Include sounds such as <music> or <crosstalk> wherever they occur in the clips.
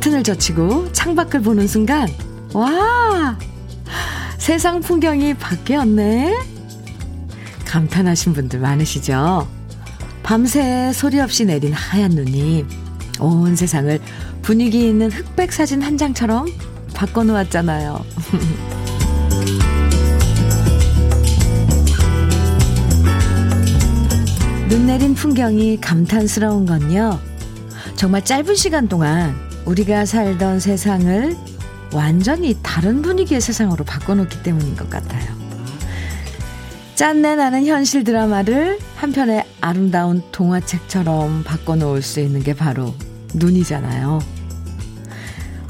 커튼을 젖히고 창밖을 보는 순간, 와! 세상 풍경이 바뀌었네? 감탄하신 분들 많으시죠? 밤새 소리 없이 내린 하얀 눈이 온 세상을 분위기 있는 흑백 사진 한 장처럼 바꿔놓았잖아요. <laughs> 눈 내린 풍경이 감탄스러운 건요. 정말 짧은 시간 동안 우리가 살던 세상을 완전히 다른 분위기의 세상으로 바꿔놓기 때문인 것 같아요. 짠내 나는 현실 드라마를 한편의 아름다운 동화책처럼 바꿔놓을 수 있는 게 바로 눈이잖아요.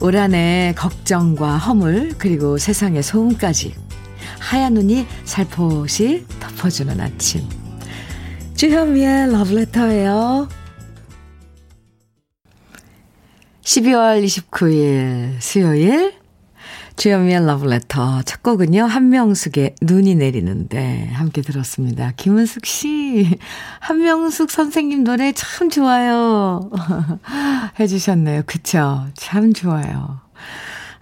올 한해 걱정과 허물 그리고 세상의 소음까지 하얀 눈이 살포시 덮어주는 아침. 주현미의 러브레터예요. 12월 29일 수요일 주현미의 러브레터 첫 곡은요. 한명숙의 눈이 내리는데 함께 들었습니다. 김은숙 씨 한명숙 선생님 노래 참 좋아요 <laughs> 해주셨네요. 그쵸? 참 좋아요.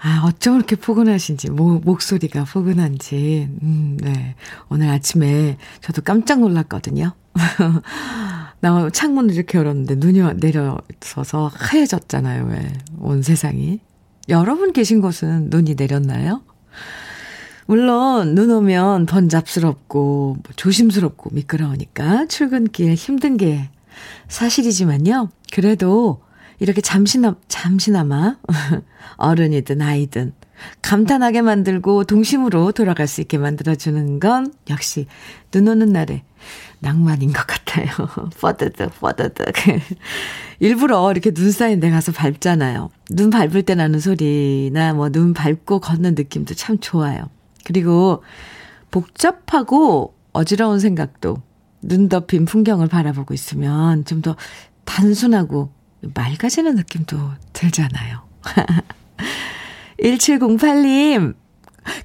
아, 어쩜 이렇게 포근하신지, 모, 목소리가 포근한지, 음, 네. 오늘 아침에 저도 깜짝 놀랐거든요. <laughs> 나 창문을 이렇게 열었는데 눈이 내려서서 하얘졌잖아요, 왜. 온 세상이. 여러분 계신 곳은 눈이 내렸나요? 물론, 눈 오면 번잡스럽고, 뭐 조심스럽고 미끄러우니까 출근길 힘든 게 사실이지만요. 그래도 이렇게 잠시나, 잠시나마 <laughs> 어른이든 아이든 감탄하게 만들고 동심으로 돌아갈 수 있게 만들어주는 건 역시 눈 오는 날에 낭만인 것 같아요. <laughs> 퍼드득, 퍼드득. <laughs> 일부러 이렇게 눈 쌓인 데 가서 밟잖아요. 눈 밟을 때 나는 소리나 뭐 눈 밟고 걷는 느낌도 참 좋아요. 그리고 복잡하고 어지러운 생각도 눈 덮인 풍경을 바라보고 있으면 좀 더 단순하고 맑아지는 느낌도 들잖아요. <laughs> 1708님,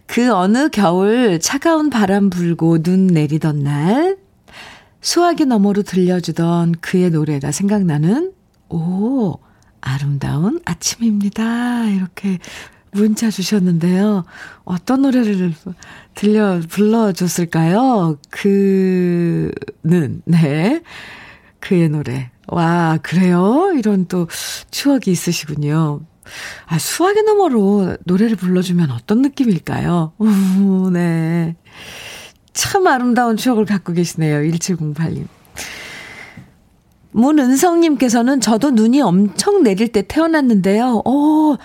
그 어느 겨울 차가운 바람 불고 눈 내리던 날, 수화기 너머로 들려주던 그의 노래가 생각나는, 오, 아름다운 아침입니다. 이렇게 문자 주셨는데요. 어떤 노래를 들려, 불러줬을까요? 그는, 네. 그의 노래. 와, 그래요? 이런 또 추억이 있으시군요. 아, 수학의 너머로 노래를 불러주면 어떤 느낌일까요? 오, <laughs> 네. 참 아름다운 추억을 갖고 계시네요. 1708님. 문은성님께서는 저도 눈이 엄청 내릴 때 태어났는데요. 어,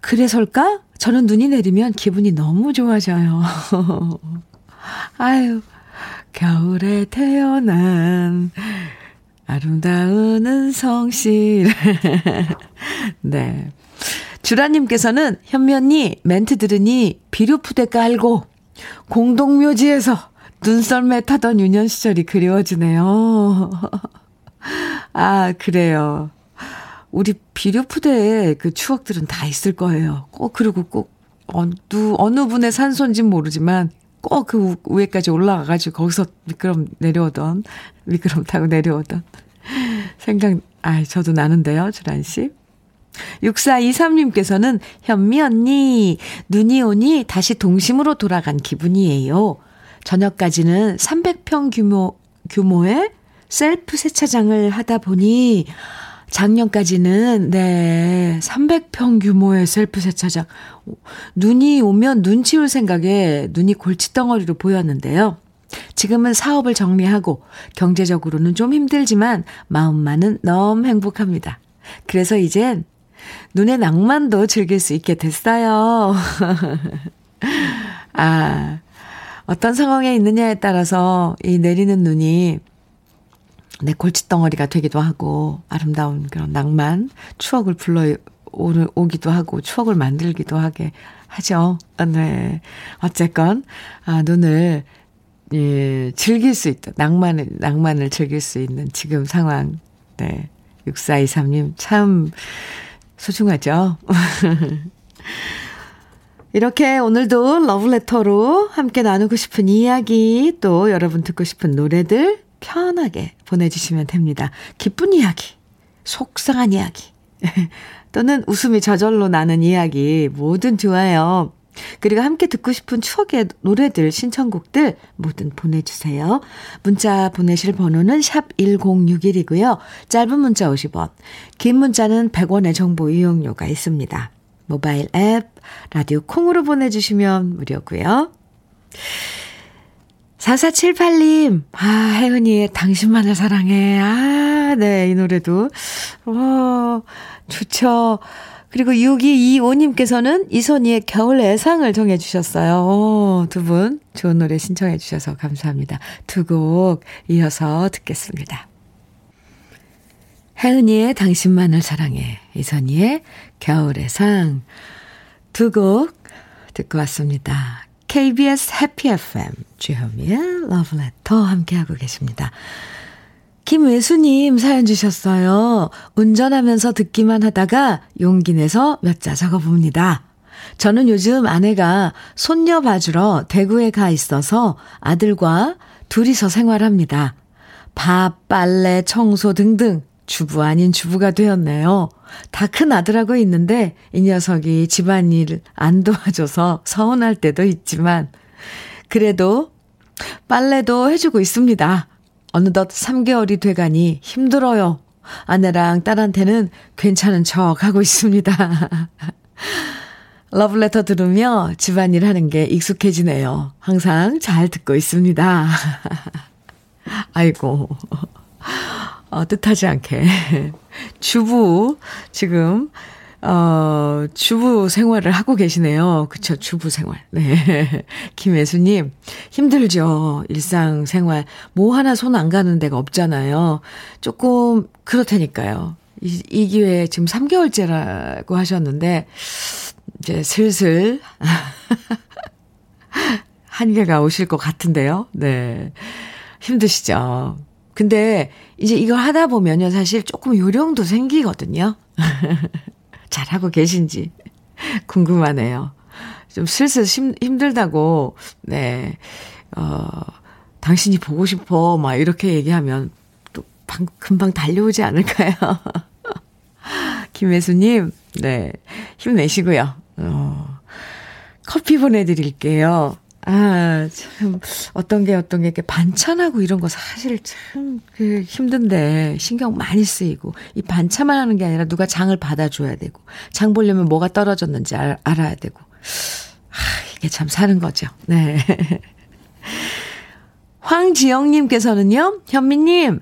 그래서일까? 저는 눈이 내리면 기분이 너무 좋아져요. <laughs> 아유, 겨울에 태어난 아름다운 은성씨. <laughs> 네. 주라님께서는 현면이 멘트 들으니 비료 푸대 깔고 공동묘지에서 눈썰매 타던 유년 시절이 그리워지네요. <laughs> 아, 그래요. 우리 비료푸대에 그 추억들은 다 있을 거예요. 꼭, 그리고 꼭, 어느, 어느 분의 산소인진 모르지만 꼭 그 위에까지 올라가가지고 거기서 미끄럼 내려오던, 미끄럼 타고 내려오던 <laughs> 생각, 아, 저도 나는데요, 주란 씨. 6423님께서는 현미 언니, 눈이 오니 다시 동심으로 돌아간 기분이에요. 저녁까지는 300평 규모, 규모의 셀프 세차장을 하다 보니 작년까지는 네 300평 규모의 셀프 세차장 눈이 오면 눈 치울 생각에 눈이 골칫덩어리로 보였는데요. 지금은 사업을 정리하고 경제적으로는 좀 힘들지만 마음만은 너무 행복합니다. 그래서 이젠 눈의 낭만도 즐길 수 있게 됐어요. <laughs> 아, 어떤 상황에 있느냐에 따라서 이 내리는 눈이 내 골칫덩어리가 되기도 하고 아름다운 그런 낭만, 추억을 불러 오기도 하고 추억을 만들기도 하게 하죠. 네. 어쨌건 아, 눈을 예, 즐길 수 있다. 낭만을 낭만을 즐길 수 있는 지금 상황. 네. 6423님 참 소중하죠. <laughs> 이렇게 오늘도 러브레터로 함께 나누고 싶은 이야기 또 여러분 듣고 싶은 노래들 편하게 보내주시면 됩니다. 기쁜 이야기, 속상한 이야기, <laughs> 또는 웃음이 저절로 나는 이야기 뭐든 좋아요. 그리고 함께 듣고 싶은 추억의 노래들, 신청곡들 뭐든 보내주세요. 문자 보내실 번호는 샵 1061이고요. 짧은 문자 50원, 긴 문자는 100원의 정보 이용료가 있습니다. 모바일 앱, 라디오 콩으로 보내주시면 무료고요. 4478님, 아, 혜은이의 당신만을 사랑해. 아, 네, 이 노래도, 어, 좋죠. 그리고 6225님께서는 이선희의 겨울 애상을 정해주셨어요. 두분 좋은 노래 신청해주셔서 감사합니다. 두 곡 이어서 듣겠습니다. 혜은이의 당신만을 사랑해. 이선희의 겨울의 상. 두 곡 듣고 왔습니다. KBS 해피 FM 주현미의 러브레터 함께하고 계십니다. 김외수님 사연 주셨어요. 운전하면서 듣기만 하다가 용기 내서 몇 자 적어봅니다. 저는 요즘 아내가 손녀 봐주러 대구에 가 있어서 아들과 둘이서 생활합니다. 밥, 빨래, 청소 등등 주부 아닌 주부가 되었네요. 다 큰 아들하고 있는데 이 녀석이 집안일 안 도와줘서 서운할 때도 있지만 그래도 빨래도 해주고 있습니다. 어느덧 3개월이 돼가니 힘들어요. 아내랑 딸한테는 괜찮은 척 하고 있습니다. <laughs> 러블레터 들으며 집안일 하는 게 익숙해지네요. 항상 잘 듣고 있습니다. <laughs> 아이고. 어, 뜻하지 않게. <laughs> 주부, 지금, 어, 주부 생활을 하고 계시네요. 그쵸, 주부 생활. 네. <laughs> 김혜수님, 힘들죠. 일상 생활. 뭐 하나 손 안 가는 데가 없잖아요. 조금, 그렇다니까요. 이, 이 기회에 지금 3개월째라고 하셨는데, 이제 슬슬, <laughs> 한계가 오실 것 같은데요. 네. 힘드시죠. 근데 이제 이걸 하다 보면요, 사실 조금 요령도 생기거든요. <laughs> 잘하고 계신지 <laughs> 궁금하네요. 좀 슬슬 힘, 힘들다고, 네, 어, 당신이 보고 싶어, 막 이렇게 얘기하면 또 방, 금방 달려오지 않을까요? <laughs> 김혜수님, 네, 힘내시고요. 어, 커피 보내드릴게요. 아, 참, 어떤 게 어떤 게 이렇게 반찬하고 이런 거 사실 참, 그, 힘든데, 신경 많이 쓰이고, 이 반찬만 하는 게 아니라 누가 장을 받아줘야 되고, 장 보려면 뭐가 떨어졌는지 알, 알아야 되고, 아, 이게 참 사는 거죠. 네. <laughs> 황지영님께서는요, 현미님,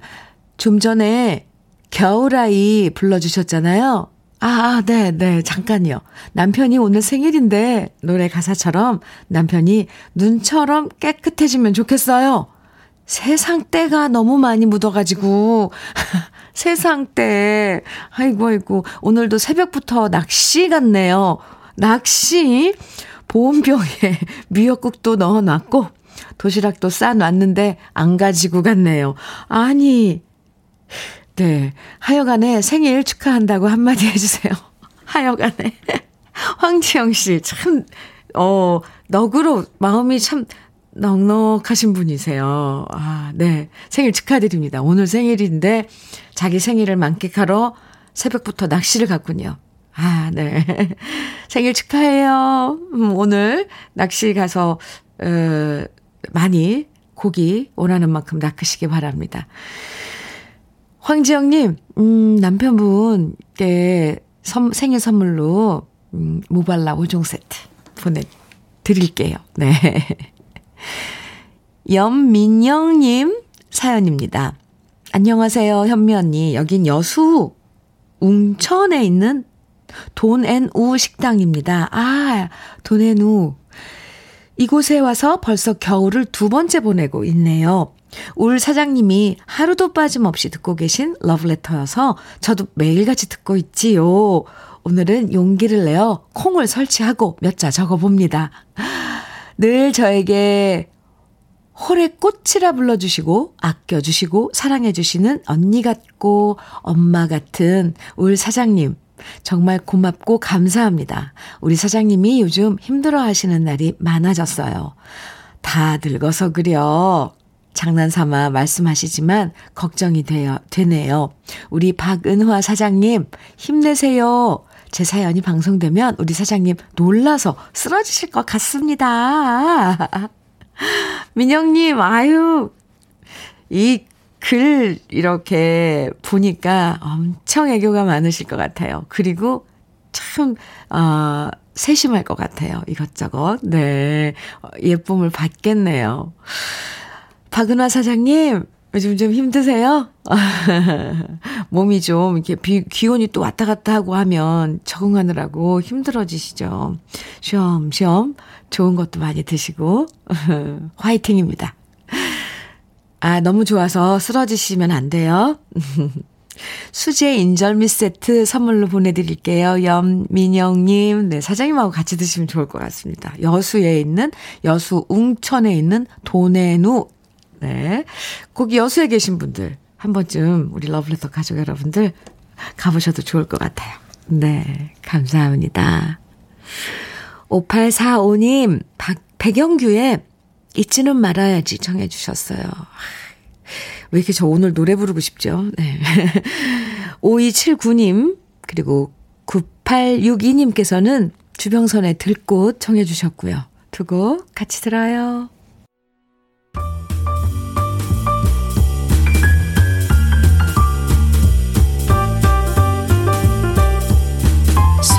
좀 전에 겨울아이 불러주셨잖아요. 아, 네, 네, 잠깐요. 남편이 오늘 생일인데 노래 가사처럼 남편이 눈처럼 깨끗해지면 좋겠어요. 세상 때가 너무 많이 묻어가지고 <laughs> 세상 때 아이고 아이고 오늘도 새벽부터 낚시 갔네요. 낚시 보온병에 <laughs> 미역국도 넣어놨고 도시락도 싸놨는데 안 가지고 갔네요. 아니 네. 하여간에 생일 축하한다고 한마디 해주세요. <laughs> 하여간에. <laughs> 황지영 씨, 참, 어, 너그러, 마음이 참 넉넉하신 분이세요. 아, 네. 생일 축하드립니다. 오늘 생일인데 자기 생일을 만끽하러 새벽부터 낚시를 갔군요. 아, 네. <laughs> 생일 축하해요. 음, 오늘 낚시 가서, 어, 많이 고기 원하는 만큼 낚으시기 바랍니다. 황지영님, 음, 남편분께 선, 생일 선물로, 음, 모발라 5종 세트 보내드릴게요. 네. <laughs> 연민영님 사연입니다. 안녕하세요, 현미 언니. 여긴 여수, 웅천에 있는 돈앤우 식당입니다. 아, 돈앤우. 이곳에 와서 벌써 겨울을 두 번째 보내고 있네요. 울 사장님이 하루도 빠짐없이 듣고 계신 러브레터여서 저도 매일같이 듣고 있지요. 오늘은 용기를 내어 콩을 설치하고 몇 자 적어봅니다. 늘 저에게 홀의 꽃이라 불러주시고 아껴주시고 사랑해주시는 언니 같고 엄마 같은 울 사장님. 정말 고맙고 감사합니다. 우리 사장님이 요즘 힘들어 하시는 날이 많아졌어요. 다 늙어서 그려. 장난삼아 말씀하시지만 걱정이 돼요, 되네요. 우리 박은화 사장님, 힘내세요. 제 사연이 방송되면 우리 사장님 놀라서 쓰러지실 것 같습니다. <laughs> 민영님, 아유, 이 글 이렇게 보니까 엄청 애교가 많으실 것 같아요. 그리고 참, 어, 세심할 것 같아요. 이것저것. 네. 예쁨을 받겠네요. 박은화 사장님, 요즘 좀 힘드세요? <laughs> 몸이 좀 이렇게 비, 기온이 또 왔다 갔다 하고 하면 적응하느라고 힘들어지시죠. 쉬엄쉬엄 좋은 것도 많이 드시고 <laughs> 화이팅입니다. 아, 너무 좋아서 쓰러지시면 안 돼요. <laughs> 수제 인절미 세트 선물로 보내드릴게요. 염민영님, 네, 사장님하고 같이 드시면 좋을 것 같습니다. 여수에 있는, 여수 웅천에 있는 도네누, 네. 거기 여수에 계신 분들, 한 번쯤 우리 러블레터 가족 여러분들 가보셔도 좋을 것 같아요. 네, 감사합니다. 5845님, 박, 백영규의 잊지는 말아야지 정해 주셨어요. 왜 이렇게 저 오늘 노래 부르고 싶죠? 네. <laughs> 5279님, 그리고 9862님께서는 주병선의 들꽃 정해 주셨고요. 두곡 같이 들어요.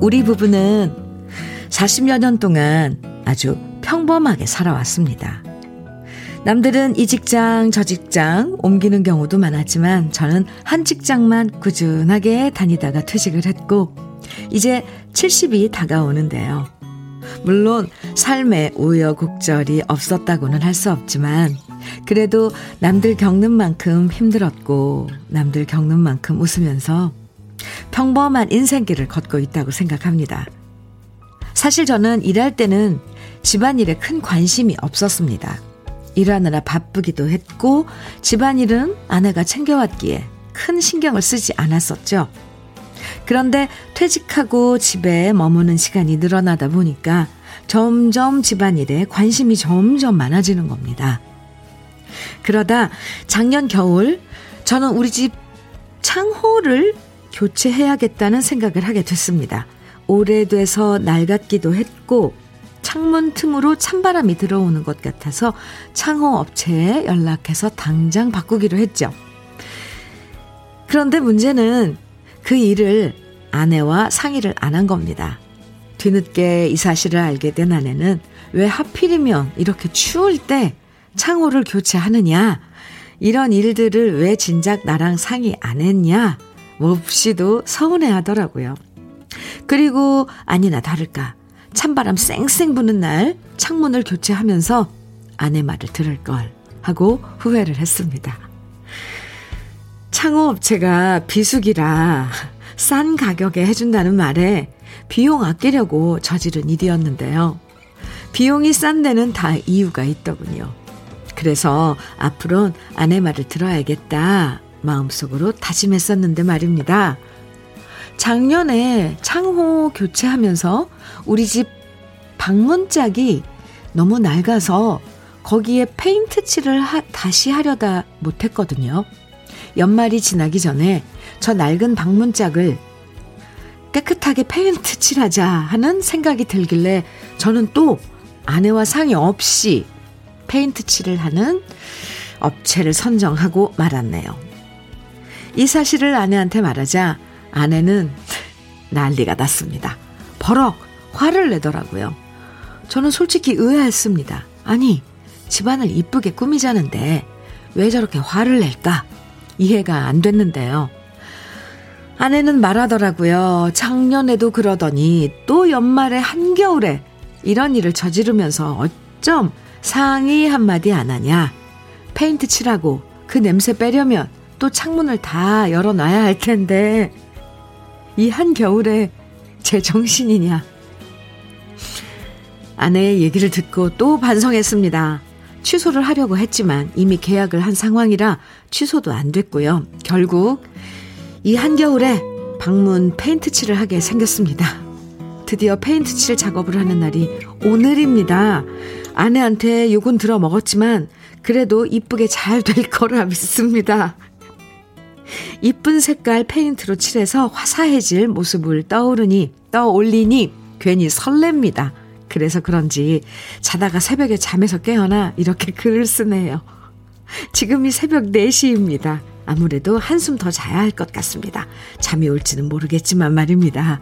우리 부부는 40여 년 동안 아주 평범하게 살아왔습니다. 남들은 이 직장, 저 직장 옮기는 경우도 많았지만 저는 한 직장만 꾸준하게 다니다가 퇴직을 했고 이제 70이 다가오는데요. 물론 삶에 우여곡절이 없었다고는 할 수 없지만 그래도 남들 겪는 만큼 힘들었고 남들 겪는 만큼 웃으면서 평범한 인생길을 걷고 있다고 생각합니다. 사실 저는 일할 때는 집안일에 큰 관심이 없었습니다. 일하느라 바쁘기도 했고 집안일은 아내가 챙겨왔기에 큰 신경을 쓰지 않았었죠. 그런데 퇴직하고 집에 머무는 시간이 늘어나다 보니까 점점 집안일에 관심이 점점 많아지는 겁니다. 그러다 작년 겨울 저는 우리 집 창호를 교체해야겠다는 생각을 하게 됐습니다. 오래돼서 낡았기도 했고 창문 틈으로 찬바람이 들어오는 것 같아서 창호 업체에 연락해서 당장 바꾸기로 했죠. 그런데 문제는 그 일을 아내와 상의를 안 한 겁니다. 뒤늦게 이 사실을 알게 된 아내는 왜 하필이면 이렇게 추울 때 창호를 교체하느냐, 이런 일들을 왜 진작 나랑 상의 안 했냐, 몹시도 서운해 하더라고요. 그리고 아니나 다를까, 찬바람 쌩쌩 부는 날 창문을 교체하면서 아내 말을 들을 걸 하고 후회를 했습니다. 창호업체가 비수기라 싼 가격에 해준다는 말에 비용 아끼려고 저지른 일이었는데요. 비용이 싼 데는 다 이유가 있더군요. 그래서 앞으론 아내 말을 들어야겠다 마음속으로 다짐했었는데 말입니다. 작년에 창호 교체하면서 우리 집 방문짝이 너무 낡아서 거기에 페인트 칠을 하, 다시 하려다 못했거든요. 연말이 지나기 전에 저 낡은 방문짝을 깨끗하게 페인트 칠하자 하는 생각이 들길래 저는 또 아내와 상의 없이 페인트 칠을 하는 업체를 선정하고 말았네요. 이 사실을 아내한테 말하자 아내는 <laughs> 난리가 났습니다. 버럭 화를 내더라고요. 저는 솔직히 의아했습니다. 아니, 집안을 이쁘게 꾸미자는데 왜 저렇게 화를 낼까? 이해가 안 됐는데요. 아내는 말하더라고요. 작년에도 그러더니 또 연말에 한겨울에 이런 일을 저지르면서 어쩜 상의 한마디 안 하냐? 페인트 칠하고 그 냄새 빼려면 또 창문을 다 열어놔야 할 텐데, 이 한겨울에 제 정신이냐? 아내의 얘기를 듣고 또 반성했습니다. 취소를 하려고 했지만 이미 계약을 한 상황이라 취소도 안 됐고요. 결국 이 한겨울에 방문 페인트 칠을 하게 생겼습니다. 드디어 페인트 칠 작업을 하는 날이 오늘입니다. 아내한테 욕은 들어 먹었지만 그래도 이쁘게 잘 될 거라 믿습니다. 이쁜 색깔 페인트로 칠해서 화사해질 모습을 떠오르니 떠올리니 괜히 설렙니다. 그래서 그런지 자다가 새벽에 잠에서 깨어나 이렇게 <laughs> 글을 쓰네요. 지금이 새벽 4시입니다. 아무래도 한숨 더 자야 할 것 같습니다. 잠이 올지는 모르겠지만 말입니다.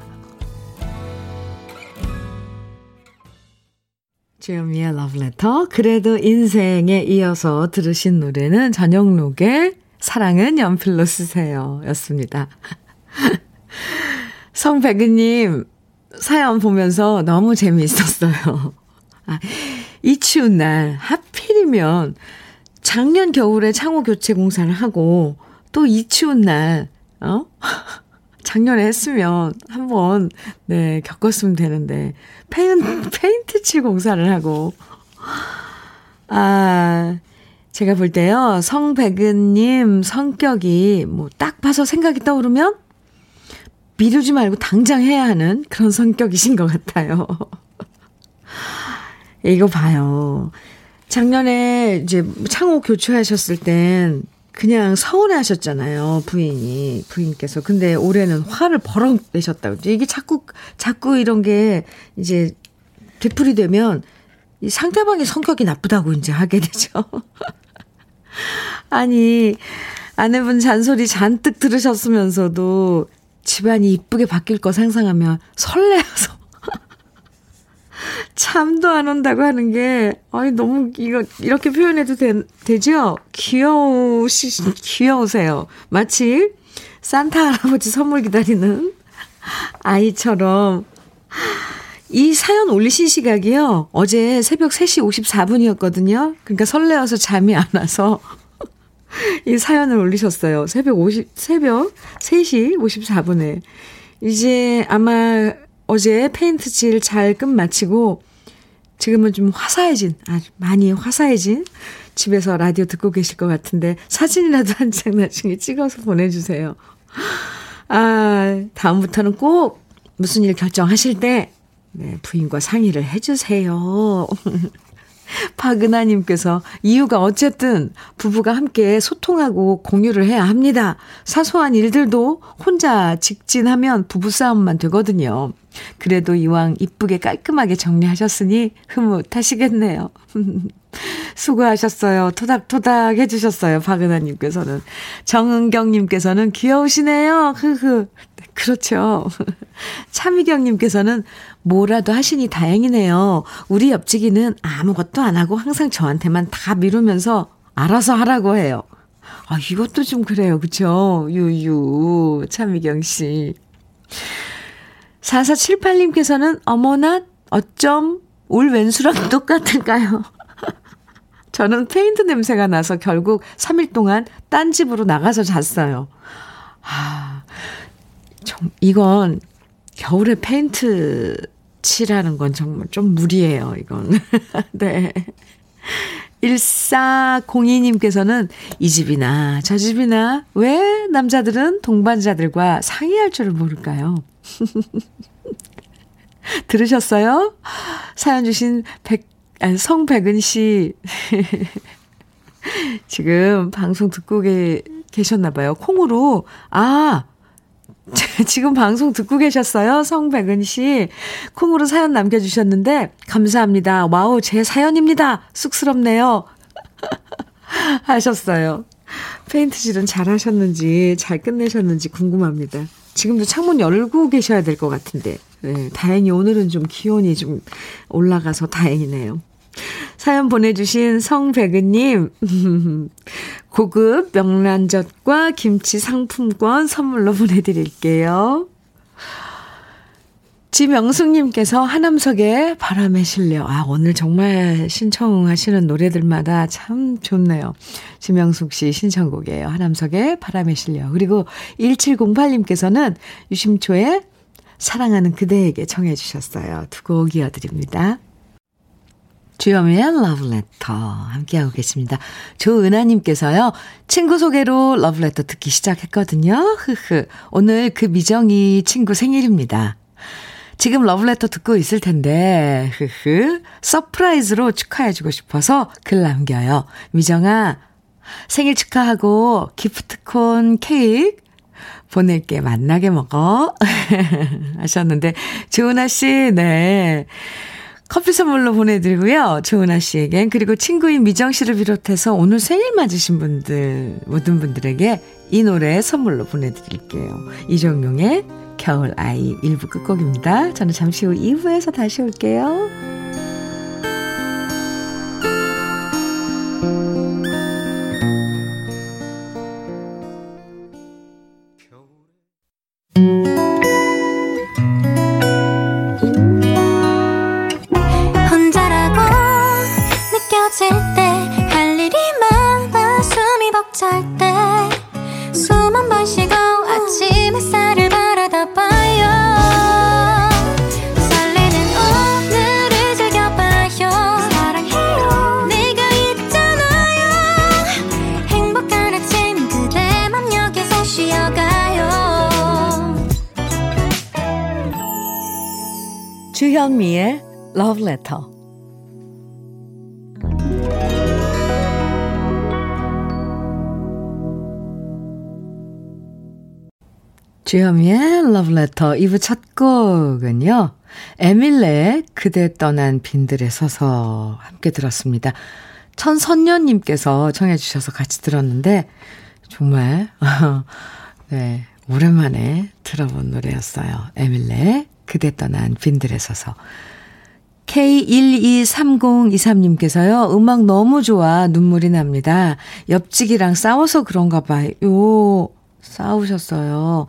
주현미의 러브레터. 그래도 인생에 이어서 들으신 노래는 전영록의 사랑은 연필로 쓰세요. 였습니다. <laughs> 성백은님, 사연 보면서 너무 재미있었어요. 아, 이 추운 날, 하필이면 작년 겨울에 창호 교체 공사를 하고 또 이 추운 날, 어? <laughs> 작년에 했으면 한번, 네, 겪었으면 되는데, 페인, <laughs> 페인트 칠 공사를 하고, 아, 제가 볼 때요, 성백은님 성격이 뭐 딱 봐서 생각이 떠오르면 미루지 말고 당장 해야 하는 그런 성격이신 것 같아요. <laughs> 이거 봐요. 작년에 이제 창호 교체하셨을 땐 그냥 서운해 하셨잖아요. 부인이, 부인께서. 근데 올해는 화를 버럭 내셨다고. 이게 자꾸, 자꾸 이런 게 이제 되풀이 되면 이 상대방의 성격이 나쁘다고 이제 하게 되죠. <laughs> 아니, 아내분 잔소리 잔뜩 들으셨으면서도 집안이 이쁘게 바뀔 거 상상하면 설레어서 <laughs> 잠도 안 온다고 하는 게, 아니, 너무, 이거, 이렇게 표현해도 되, 되죠? 귀여우시, 귀여우세요. 마치 산타 할아버지 선물 기다리는 아이처럼. 이 사연 올리신 시각이요. 어제 새벽 3시 54분이었거든요. 그러니까 설레어서 잠이 안 와서 <laughs> 이 사연을 올리셨어요. 새벽 50, 새벽 3시 54분에. 이제 아마 어제 페인트 칠 잘 끝 마치고 지금은 좀 화사해진, 아주 많이 화사해진 집에서 라디오 듣고 계실 것 같은데 사진이라도 한 장 나중에 찍어서 보내주세요. 아, 다음부터는 꼭 무슨 일 결정하실 때 네, 부인과 상의를 해주세요. <laughs> 박은하님께서 이유가 어쨌든 부부가 함께 소통하고 공유를 해야 합니다. 사소한 일들도 혼자 직진하면 부부싸움만 되거든요. 그래도 이왕 이쁘게 깔끔하게 정리하셨으니 흐뭇하시겠네요. <laughs> 수고하셨어요. 토닥토닥 해주셨어요. 박은하님께서는. 정은경님께서는 귀여우시네요. 흐흐. 그렇죠. <laughs> 차미경님께서는 뭐라도 하시니 다행이네요. 우리 옆집이는 아무것도 안 하고 항상 저한테만 다 미루면서 알아서 하라고 해요. 아, 이것도 좀 그래요. 그쵸? 유유. 차미경 씨. 4478님께서는 어머나 어쩜 울 왼수랑 똑같을까요? <laughs> 저는 페인트 냄새가 나서 결국 3일 동안 딴 집으로 나가서 잤어요. 아, 좀, 이건 겨울에 페인트 칠하는 건 정말 좀 무리예요, 이건. <laughs> 네. 1402님께서는 이 집이나 저 집이나 왜 남자들은 동반자들과 상의할 줄을 모를까요? <laughs> 들으셨어요? 사연 주신 백, 아니, 성백은 씨. <laughs> 지금 방송 듣고 계, 계셨나봐요. 콩으로. 아, <laughs> 지금 방송 듣고 계셨어요? 성백은 씨. 콩으로 사연 남겨주셨는데, 감사합니다. 와우, 제 사연입니다. 쑥스럽네요. <laughs> 하셨어요. 페인트질은 잘 하셨는지, 잘 끝내셨는지 궁금합니다. 지금도 창문 열고 계셔야 될 것 같은데. 네, 다행히 오늘은 좀 기온이 좀 올라가서 다행이네요. 사연 보내주신 성백은님, <laughs> 고급 명란젓과 김치 상품권 선물로 보내드릴게요. 지명숙님께서 하남석의 바람에 실려. 아, 오늘 정말 신청하시는 노래들마다 참 좋네요. 지명숙 씨 신청곡이에요. 하남석의 바람에 실려. 그리고 1708님께서는 유심초의 사랑하는 그대에게 청해 주셨어요. 두 곡 이어드립니다. 주현미의 러브레터 함께하고 계십니다. 조은하님께서요. 친구 소개로 러브레터 듣기 시작했거든요. 흐흐. 오늘 그 미정이 친구 생일입니다. 지금 러브레터 듣고 있을 텐데, 흐흐. surprise로 축하해주고 싶어서 글 남겨요. 미정아, 생일 축하하고 기프티콘 케이크 보낼게. 만나게 먹어. <laughs> 하셨는데, 조은아 씨, 네. 커피 선물로 보내드리고요. 조은아 씨에겐 그리고 친구인 미정 씨를 비롯해서 오늘 생일 맞으신 분들 모든 분들에게 이 노래 선물로 보내드릴게요. 이종용의 겨울 아이 1부 끝곡입니다. 저는 잠시 후 2부에서 다시 올게요. 주현미의 Love Letter. 주현미의 Love Letter 2부 첫 곡은요. 에밀레의 그대 떠난 빈들에 서서 함께 들었습니다. 천선녀님께서 청해 주셔서 같이 들었는데 정말 <laughs> 네, 오랜만에 들어본 노래였어요. 에밀레의 그대 떠난 빈들에 서서. K123023님께서요, 음악 너무 좋아, 눈물이 납니다. 옆집이랑 싸워서 그런가 봐요. 싸우셨어요.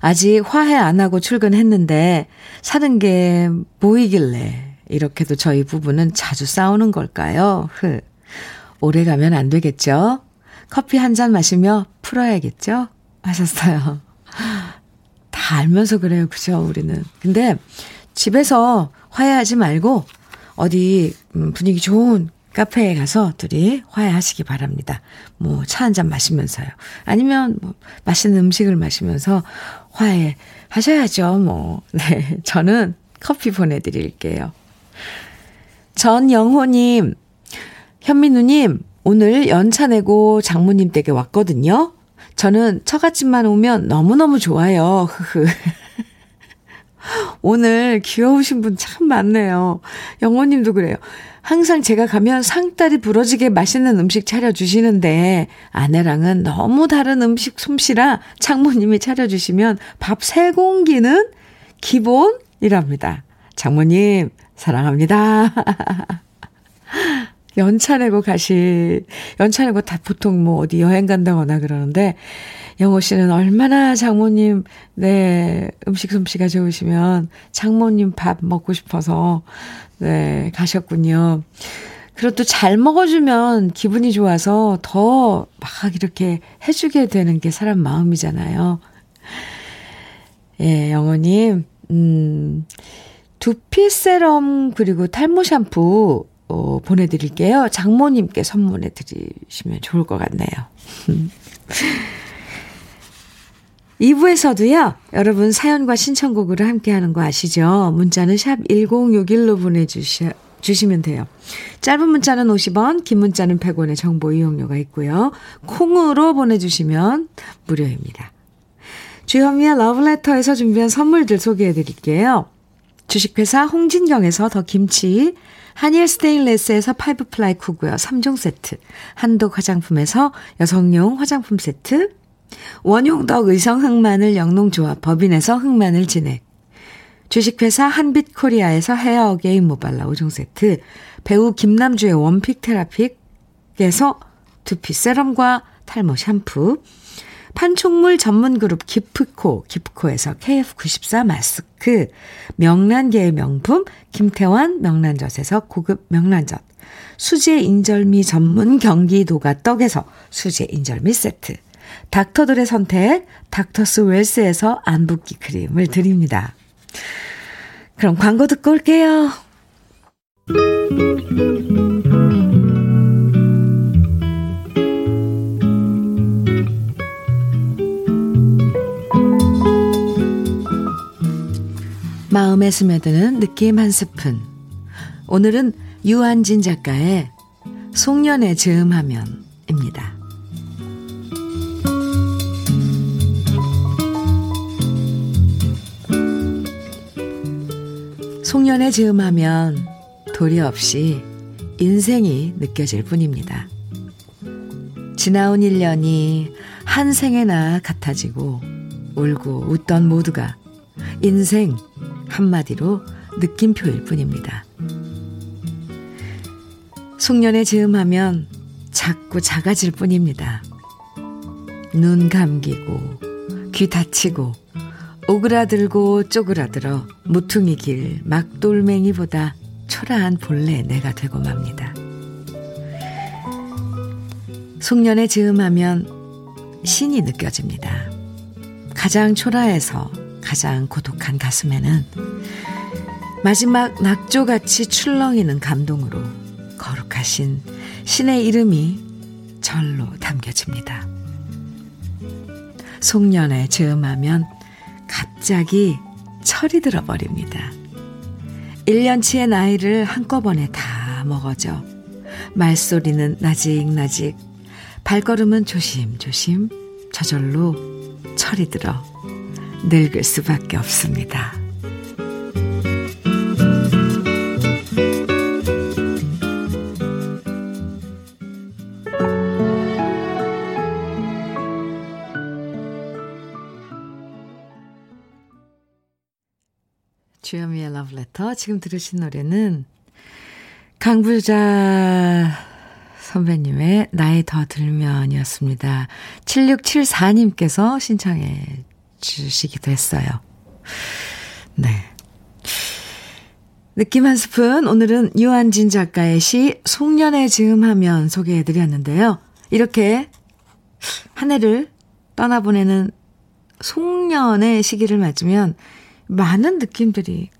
아직 화해 안 하고 출근했는데, 사는 게 보이길래, 이렇게도 저희 부부는 자주 싸우는 걸까요? 흐. 오래 가면 안 되겠죠? 커피 한 잔 마시며 풀어야겠죠? 하셨어요. 다 알면서 그래요. 그죠? 우리는. 근데 집에서 화해하지 말고 어디 음, 분위기 좋은 카페에 가서 둘이 화해하시기 바랍니다. 뭐 차 한 잔 마시면서요. 아니면 뭐 맛있는 음식을 마시면서 화해 하셔야죠. 뭐. <laughs> 네. 저는 커피 보내드릴게요. 전영호님, 현민우님, 오늘 연차 내고 장모님 댁에 왔거든요. 저는 처갓집만 오면 너무너무 좋아요. 흐흐. 오늘 귀여우신 분 참 많네요. 영호님도 그래요. 항상 제가 가면 상다리 부러지게 맛있는 음식 차려주시는데 아내랑은 너무 다른 음식 솜씨라 장모님이 차려주시면 밥 세 공기는 기본이랍니다. 장모님, 사랑합니다. <laughs> 연차 내고 가시, 연차 내고 다 보통 뭐 어디 여행 간다거나 그러는데, 영호 씨는 얼마나 장모님, 네, 음식 솜씨가 좋으시면 장모님 밥 먹고 싶어서, 네, 가셨군요. 그리고 또 잘 먹어주면 기분이 좋아서 더 막 이렇게 해주게 되는 게 사람 마음이잖아요. 예, 영호님, 음, 두피 세럼 그리고 탈모 샴푸 어, 보내드릴게요. 장모님께 선물해 드리시면 좋을 것 같네요. <laughs> 2부에서도요, 여러분 사연과 신청곡으로 함께 하는 거 아시죠? 문자는 샵 1061로 보내주시, 주시면 돼요. 짧은 문자는 50원, 긴 문자는 100원의 정보 이용료가 있고요. 콩으로 보내주시면 무료입니다. 주현미의 러브레터에서 준비한 선물들 소개해 드릴게요. 주식회사 홍진경에서 더 김치, 한일 스테인레스에서 five ply 쿠고요. 3종 세트. 한독 화장품에서 여성용 화장품 세트. 원용덕 의성 흑마늘 영농조합 법인에서 흑마늘 진액. 주식회사 한빛코리아에서 헤어 어게인 모발라 5종 세트. 배우 김남주의 원픽 테라픽에서 두피 세럼과 탈모 샴푸. 판촉물 전문 그룹 기프코, 기프코에서 KF94 마스크, 명란계의 명품 김태환 명란젓에서 고급 명란젓, 수제 인절미 전문 경기도가 떡에서 수제 인절미 세트, 닥터들의 선택 닥터스 웰스에서 안붓기 크림을 드립니다. 그럼 광고 듣고 올게요. 마음에 스며드는 느낌 한 스푼. 오늘은 유한진 작가의 송년회 즈음하면입니다. 송년회 즈음하면 도리 없이 인생이 느껴질 뿐입니다. 지나온 1년이 한 생에나 같아지고 울고 웃던 모두가 인생 한마디로 느낌표일 뿐입니다. 송년회 즈음하면 자꾸 작아질 뿐입니다. 눈 감기고 귀 다치고 오그라들고 쪼그라들어 무퉁이 길 막돌멩이보다 초라한 본래 내가 되고 맙니다. 송년회 즈음하면 신이 느껴집니다. 가장 초라해서 가장 고독한 가슴에는 마지막 낙조같이 출렁이는 감동으로 거룩하신 신의 이름이 절로 담겨집니다. 송년회 즈음하면 갑자기 철이 들어버립니다. 1년치의 나이를 한꺼번에 다 먹어져 말소리는 나직나직 발걸음은 조심조심 저절로 철이 들어 늙을 수밖에 없습니다. 주현미의 러브레터. 지금 들으신 노래는 강불자 선배님의 나이 더 들면이었습니다. 7674님께서 신청해 주시기도 했어요. 네. 느낌 한 스푼. 오늘은 유한진 작가의 시 송년회 즈음하면 소개해 드렸는데요. 이렇게 한 해를 떠나보내는 송년의 시기를 맞으면 많은 느낌들이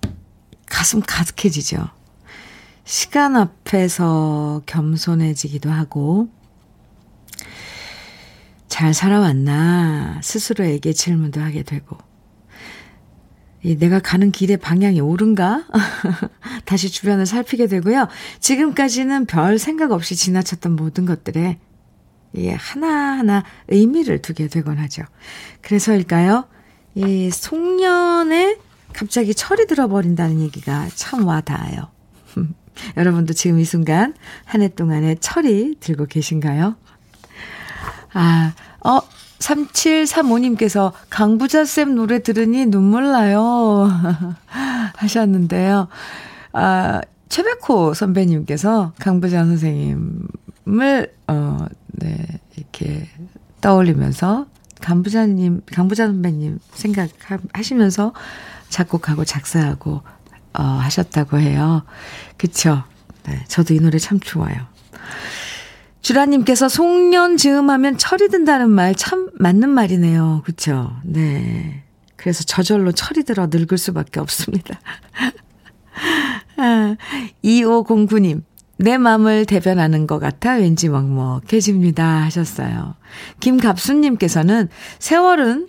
가슴 가득해지죠. 시간 앞에서 겸손해지기도 하고, 잘 살아왔나 스스로에게 질문도 하게 되고 내가 가는 길의 방향이 옳은가? <laughs> 다시 주변을 살피게 되고요. 지금까지는 별 생각 없이 지나쳤던 모든 것들에 예, 하나하나 의미를 두게 되곤 하죠. 그래서일까요? 이 송년에 갑자기 철이 들어버린다는 얘기가 참 와닿아요. <laughs> 여러분도 지금 이 순간 한 해 동안에 철이 들고 계신가요? 아, 어, 3735님께서 강부자쌤 노래 들으니 눈물 나요. <laughs> 하셨는데요. 아, 최백호 선배님께서 강부자 선생님을, 어, 네, 이렇게 떠올리면서 강부자님, 강부자 선배님 생각하시면서 작곡하고 작사하고, 어, 하셨다고 해요. 그쵸? 네, 저도 이 노래 참 좋아요. 주라님께서 송년 즈음하면 철이 든다는 말 참 맞는 말이네요. 그쵸? 네. 그래서 저절로 철이 들어 늙을 수밖에 없습니다. <laughs> 아, 2509님, 내 마음을 대변하는 것 같아 왠지 먹먹해집니다. 하셨어요. 김갑수님께서는 세월은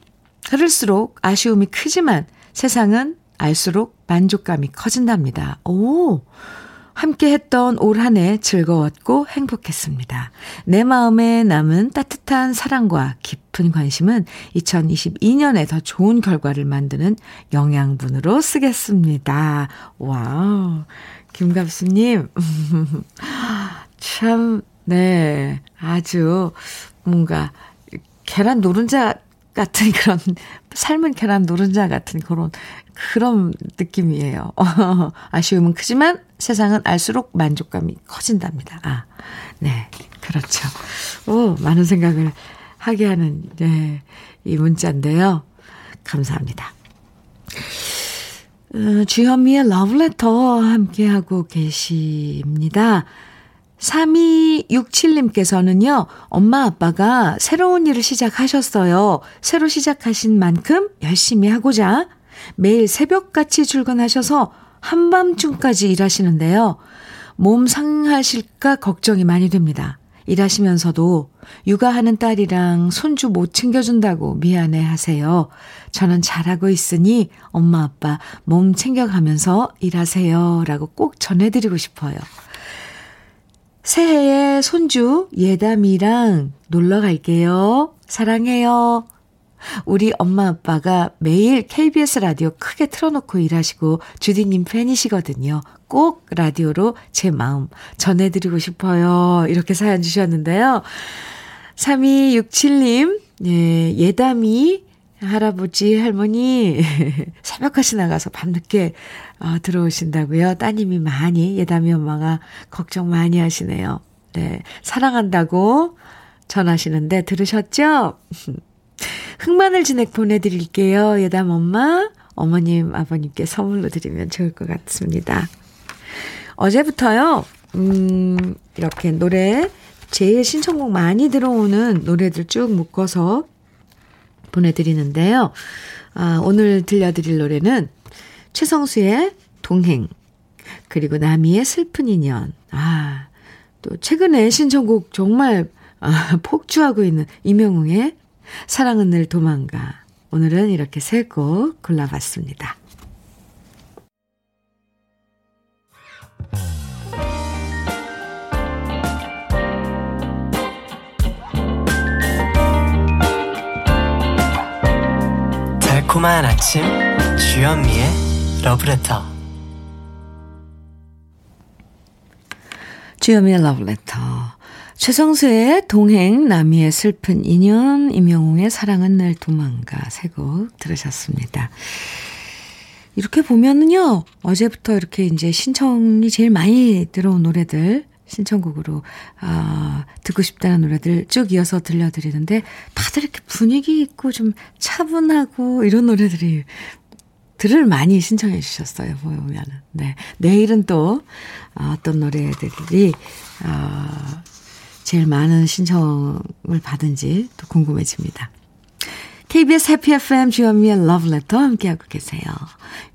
흐를수록 아쉬움이 크지만 세상은 알수록 만족감이 커진답니다. 오! 함께 했던 올 한 해 즐거웠고 행복했습니다. 내 마음에 남은 따뜻한 사랑과 깊은 관심은 2022년에 더 좋은 결과를 만드는 영양분으로 쓰겠습니다. wow. 김갑수님. <laughs> 참, 네. 아주 뭔가 계란 노른자 같은 <laughs> 그런 삶은 계란 노른자 같은 그런 그런 느낌이에요. <laughs> 아쉬움은 크지만 세상은 알수록 만족감이 커진답니다. 아, 네. 그렇죠. 오, 많은 생각을 하게 하는, 네. 이 문자인데요. 감사합니다. 어, 주현미의 러브레터 함께하고 계십니다. 3267님께서는요, 엄마 아빠가 새로운 일을 시작하셨어요. 새로 시작하신 만큼 열심히 하고자 매일 새벽같이 출근하셔서 한밤중까지 일하시는데요. 몸 상하실까 걱정이 많이 됩니다. 일하시면서도 육아하는 딸이랑 손주 못 챙겨준다고 미안해 하세요. 저는 잘하고 있으니 엄마 아빠 몸 챙겨가면서 일하세요. 라고 꼭 전해드리고 싶어요. 새해에 손주 예담이랑 놀러 갈게요. 사랑해요. 우리 엄마 아빠가 매일 KBS 라디오 크게 틀어놓고 일하시고 주디님 팬이시거든요. 꼭 라디오로 제 마음 전해드리고 싶어요. 이렇게 사연 주셨는데요. 3267님, 예, 예담이 할아버지, 할머니, <laughs> 새벽까지 나가서 밤늦게 어, 들어오신다고요. 따님이 많이, 예담이 엄마가 걱정 많이 하시네요. 네, 사랑한다고 전하시는데 들으셨죠? <laughs> 흑마늘 진액 보내드릴게요. 예담 엄마, 어머님, 아버님께 선물로 드리면 좋을 것 같습니다. 어제부터요, 음, 이렇게 노래, 제일 신청곡 많이 들어오는 노래들 쭉 묶어서 보내드리는데요. 아, 오늘 들려드릴 노래는 최성수의 동행, 그리고 나미의 슬픈 인연. 아, 또 최근에 신청곡 정말 아, 폭주하고 있는 이명웅의 사랑은 늘 도망가. 오늘은 이렇게 세 곡 골라봤습니다. 달콤한 아침 주현미의 러브레터. 주현미의 러브레터. 최성수의 동행, 나미의 슬픈 인연, 임영웅의 사랑은 늘 도망가. 세 곡 들으셨습니다. 이렇게 보면은요, 어제부터 이렇게 이제 신청이 제일 많이 들어온 노래들, 신청곡으로, 아, 듣고 싶다는 노래들 쭉 이어서 들려드리는데, 다들 이렇게 분위기 있고 좀 차분하고 이런 노래들이 들을 많이 신청해 주셨어요, 보면은. 네. 내일은 또 어떤 노래들이, 어, 제일 많은 신청을 받은지 또 궁금해집니다. KBS 해피 FM 주현미의 러브레터 함께하고 계세요.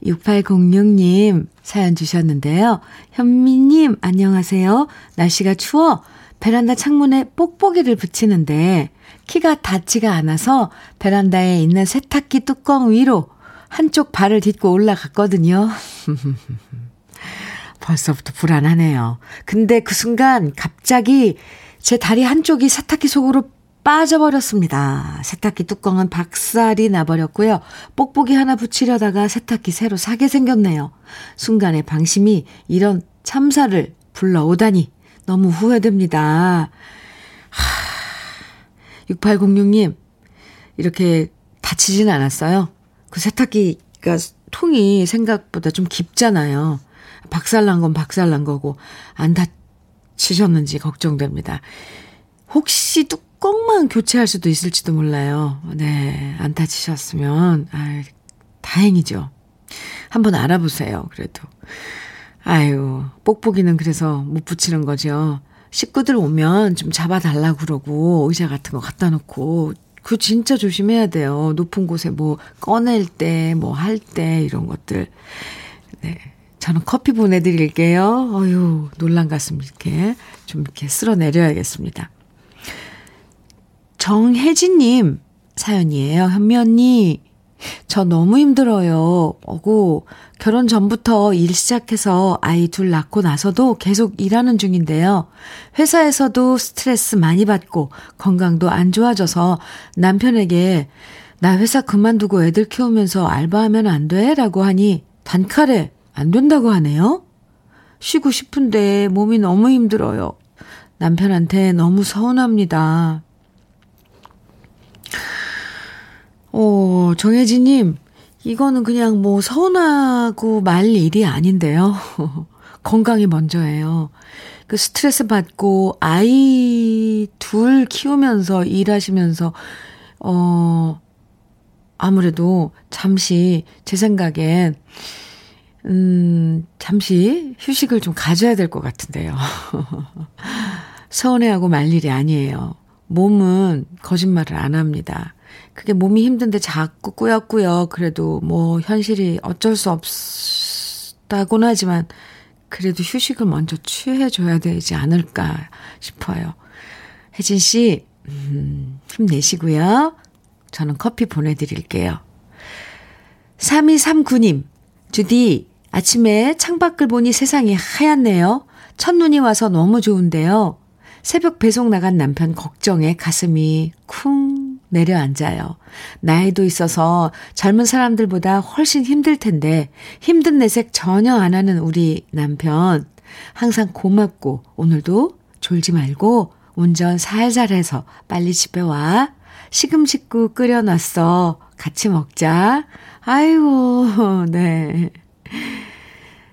6806님 사연 주셨는데요. 현미님 안녕하세요. 날씨가 추워 베란다 창문에 뽁뽁이를 붙이는데 키가 닿지가 않아서 베란다에 있는 세탁기 뚜껑 위로 한쪽 발을 딛고 올라갔거든요. <laughs> 벌써부터 불안하네요. 근데 그 순간 갑자기 제 다리 한쪽이 세탁기 속으로 빠져버렸습니다. 세탁기 뚜껑은 박살이 나버렸고요. 뽁뽁이 하나 붙이려다가 세탁기 새로 사게 생겼네요. 순간에 방심이 이런 참사를 불러오다니 너무 후회됩니다. 하, 6806님, 이렇게 다치진 않았어요. 그 세탁기가 통이 생각보다 좀 깊잖아요. 박살난 건 박살난 거고, 안 다치셨는지 걱정됩니다. 혹시 뚜 껑만 교체할 수도 있을지도 몰라요. 네, 안 다치셨으면, 아 다행이죠. 한번 알아보세요, 그래도. 아유, 뽁뽁이는 그래서 못 붙이는 거죠. 식구들 오면 좀 잡아달라고 그러고, 의자 같은 거 갖다 놓고, 그 진짜 조심해야 돼요. 높은 곳에 뭐 꺼낼 때, 뭐 할 때, 이런 것들. 네. 저는 커피 보내드릴게요. 어유 놀란 가슴 이렇게 좀 이렇게 쓸어 내려야겠습니다. 정혜진님 사연이에요. 현미 언니, 저 너무 힘들어요. 어고, 결혼 전부터 일 시작해서 아이 둘 낳고 나서도 계속 일하는 중인데요. 회사에서도 스트레스 많이 받고 건강도 안 좋아져서 남편에게 나 회사 그만두고 애들 키우면서 알바하면 안 돼? 라고 하니 단칼에 안 된다고 하네요. 쉬고 싶은데 몸이 너무 힘들어요. 남편한테 너무 서운합니다. 어, 정혜진님, 이거는 그냥 뭐 서운하고 말 일이 아닌데요. <laughs> 건강이 먼저예요. 그 스트레스 받고 아이 둘 키우면서 일하시면서, 어, 아무래도 잠시 제 생각엔 음, 잠시 휴식을 좀 가져야 될 것 같은데요. <laughs> 서운해하고 말 일이 아니에요. 몸은 거짓말을 안 합니다. 그게 몸이 힘든데 자꾸 꾸역꾸역 그래도 뭐 현실이 어쩔 수 없다고는 하지만 그래도 휴식을 먼저 취해줘야 되지 않을까 싶어요. 혜진 씨, 음, 힘내시고요. 저는 커피 보내드릴게요. 3239님, 주디, 아침에 창밖을 보니 세상이 하얗네요. 첫눈이 와서 너무 좋은데요. 새벽 배송 나간 남편 걱정에 가슴이 쿵 내려앉아요. 나이도 있어서 젊은 사람들보다 훨씬 힘들 텐데 힘든 내색 전혀 안 하는 우리 남편. 항상 고맙고 오늘도 졸지 말고 운전 살살 해서 빨리 집에 와. 시금치국 끓여놨어. 같이 먹자. 아이고, <laughs> 네.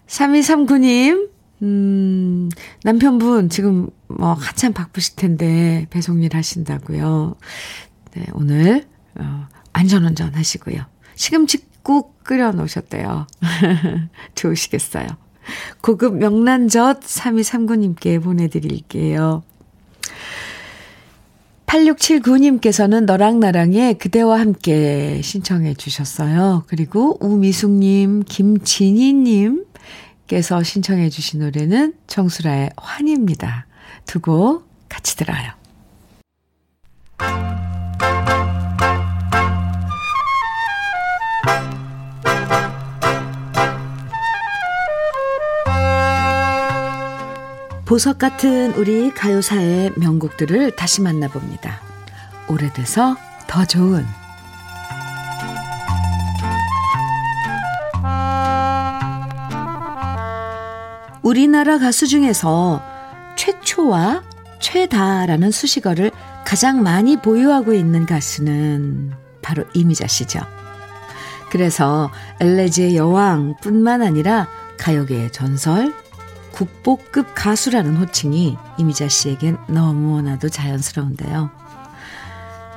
3239님, 음, 남편분 지금 뭐 한참 바쁘실 텐데 배송일 하신다고요. 네, 오늘 어, 안전운전 하시고요. 시금치국 끓여 놓으셨대요. <laughs> 좋으시겠어요. 고급 명란젓 3239님께 보내드릴게요. 8679님께서는 너랑 나랑의 그대와 함께 신청해 주셨어요. 그리고 우미숙님, 김진희님께서 신청해 주신 노래는 정수라의 환입니다. 두곡 같이 들어요. 보석 같은 우리 가요사의 명곡들을 다시 만나봅니다. 오래돼서 더 좋은 우리나라 가수 중에서 최초와 최다라는 수식어를 가장 많이 보유하고 있는 가수는 바로 이미자 씨죠. 그래서 엘레지의 여왕뿐만 아니라 가요계의 전설, 국보급 가수라는 호칭이 이미자 씨에겐 너무나도 자연스러운데요.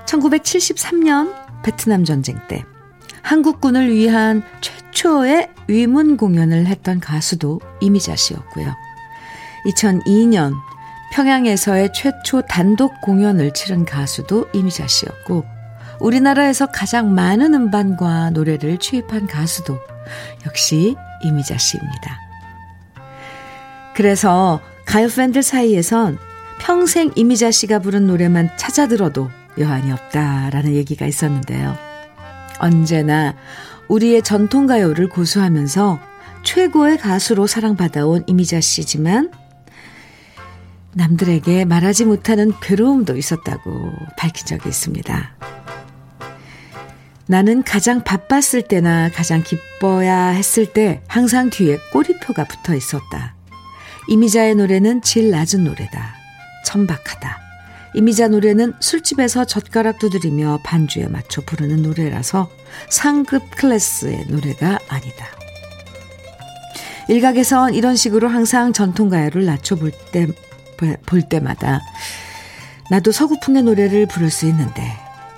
1973년 베트남 전쟁 때 한국군을 위한 최초의 위문 공연을 했던 가수도 이미자 씨였고요. 2002년 평양에서의 최초 단독 공연을 치른 가수도 이미자 씨였고, 우리나라에서 가장 많은 음반과 노래를 취입한 가수도 역시 이미자 씨입니다. 그래서 가요 팬들 사이에선 평생 이미자 씨가 부른 노래만 찾아 들어도 여한이 없다라는 얘기가 있었는데요. 언제나 우리의 전통가요를 고수하면서 최고의 가수로 사랑받아온 이미자 씨지만 남들에게 말하지 못하는 괴로움도 있었다고 밝힌 적이 있습니다. 나는 가장 바빴을 때나 가장 기뻐야 했을 때 항상 뒤에 꼬리표가 붙어 있었다. 이미자의 노래는 질 낮은 노래다. 천박하다. 이미자 노래는 술집에서 젓가락 두드리며 반주에 맞춰 부르는 노래라서 상급 클래스의 노래가 아니다. 일각에선 이런 식으로 항상 전통가요를 낮춰볼 때, 볼 때마다 나도 서구풍의 노래를 부를 수 있는데,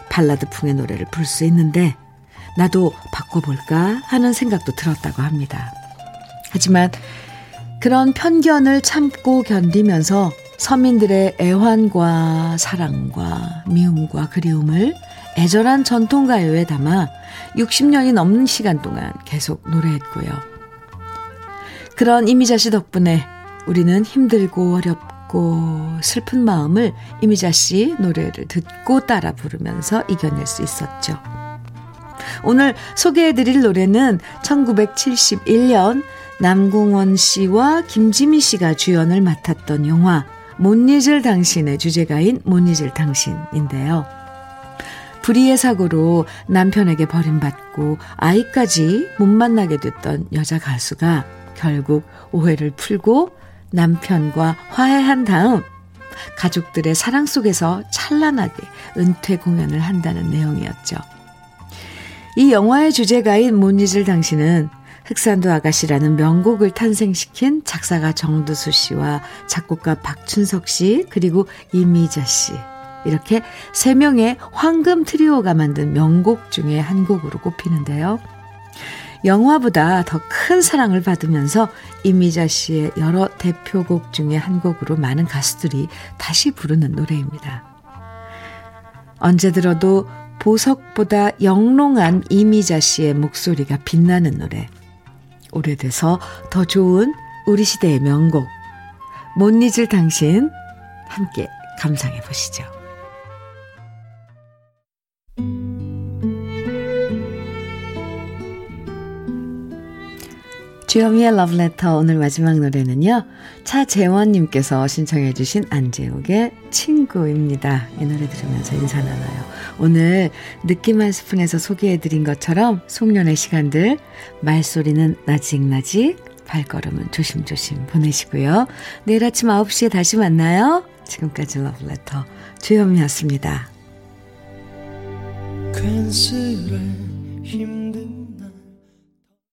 발라드풍의 노래를 부를 수 있는데, 나도 바꿔볼까 하는 생각도 들었다고 합니다. 하지만 그런 편견을 참고 견디면서 서민들의 애환과 사랑과 미움과 그리움을 애절한 전통가요에 담아 60년이 넘는 시간 동안 계속 노래했고요. 그런 이미자 씨 덕분에 우리는 힘들고 어렵고 슬픈 마음을 이미자 씨 노래를 듣고 따라 부르면서 이겨낼 수 있었죠. 오늘 소개해드릴 노래는 1971년 남궁원 씨와 김지미 씨가 주연을 맡았던 영화 못 잊을 당신의 주제가인 못 잊을 당신인데요. 불의의 사고로 남편에게 버림받고 아이까지 못 만나게 됐던 여자 가수가 결국 오해를 풀고 남편과 화해한 다음 가족들의 사랑 속에서 찬란하게 은퇴 공연을 한다는 내용이었죠. 이 영화의 주제가인 못 잊을 당신은 흑산도 아가씨라는 명곡을 탄생시킨 작사가 정두수 씨와 작곡가 박춘석 씨 그리고 이미자 씨 이렇게 세 명의 황금 트리오가 만든 명곡 중에 한 곡으로 꼽히는데요. 영화보다 더 큰 사랑을 받으면서 이미자 씨의 여러 대표곡 중에 한 곡으로 많은 가수들이 다시 부르는 노래입니다. 언제 들어도 보석보다 영롱한 이미자 씨의 목소리가 빛나는 노래. 오래돼서 더 좋은 우리 시대의 명곡. 못 잊을 당신 함께 감상해 보시죠. 주여미의 러브레터 오늘 마지막 노래는요. 차재원님께서 신청해 주신 안재욱의 친구입니다. 이 노래 들으면서 인사 나눠요. 오늘 느낌 한 스푼에서 소개해 드린 것처럼 송년의 시간들 말소리는 나직나직 발걸음은 조심조심 보내시고요. 내일 아침 9시에 다시 만나요. 지금까지 러브레터 주현미였습니다.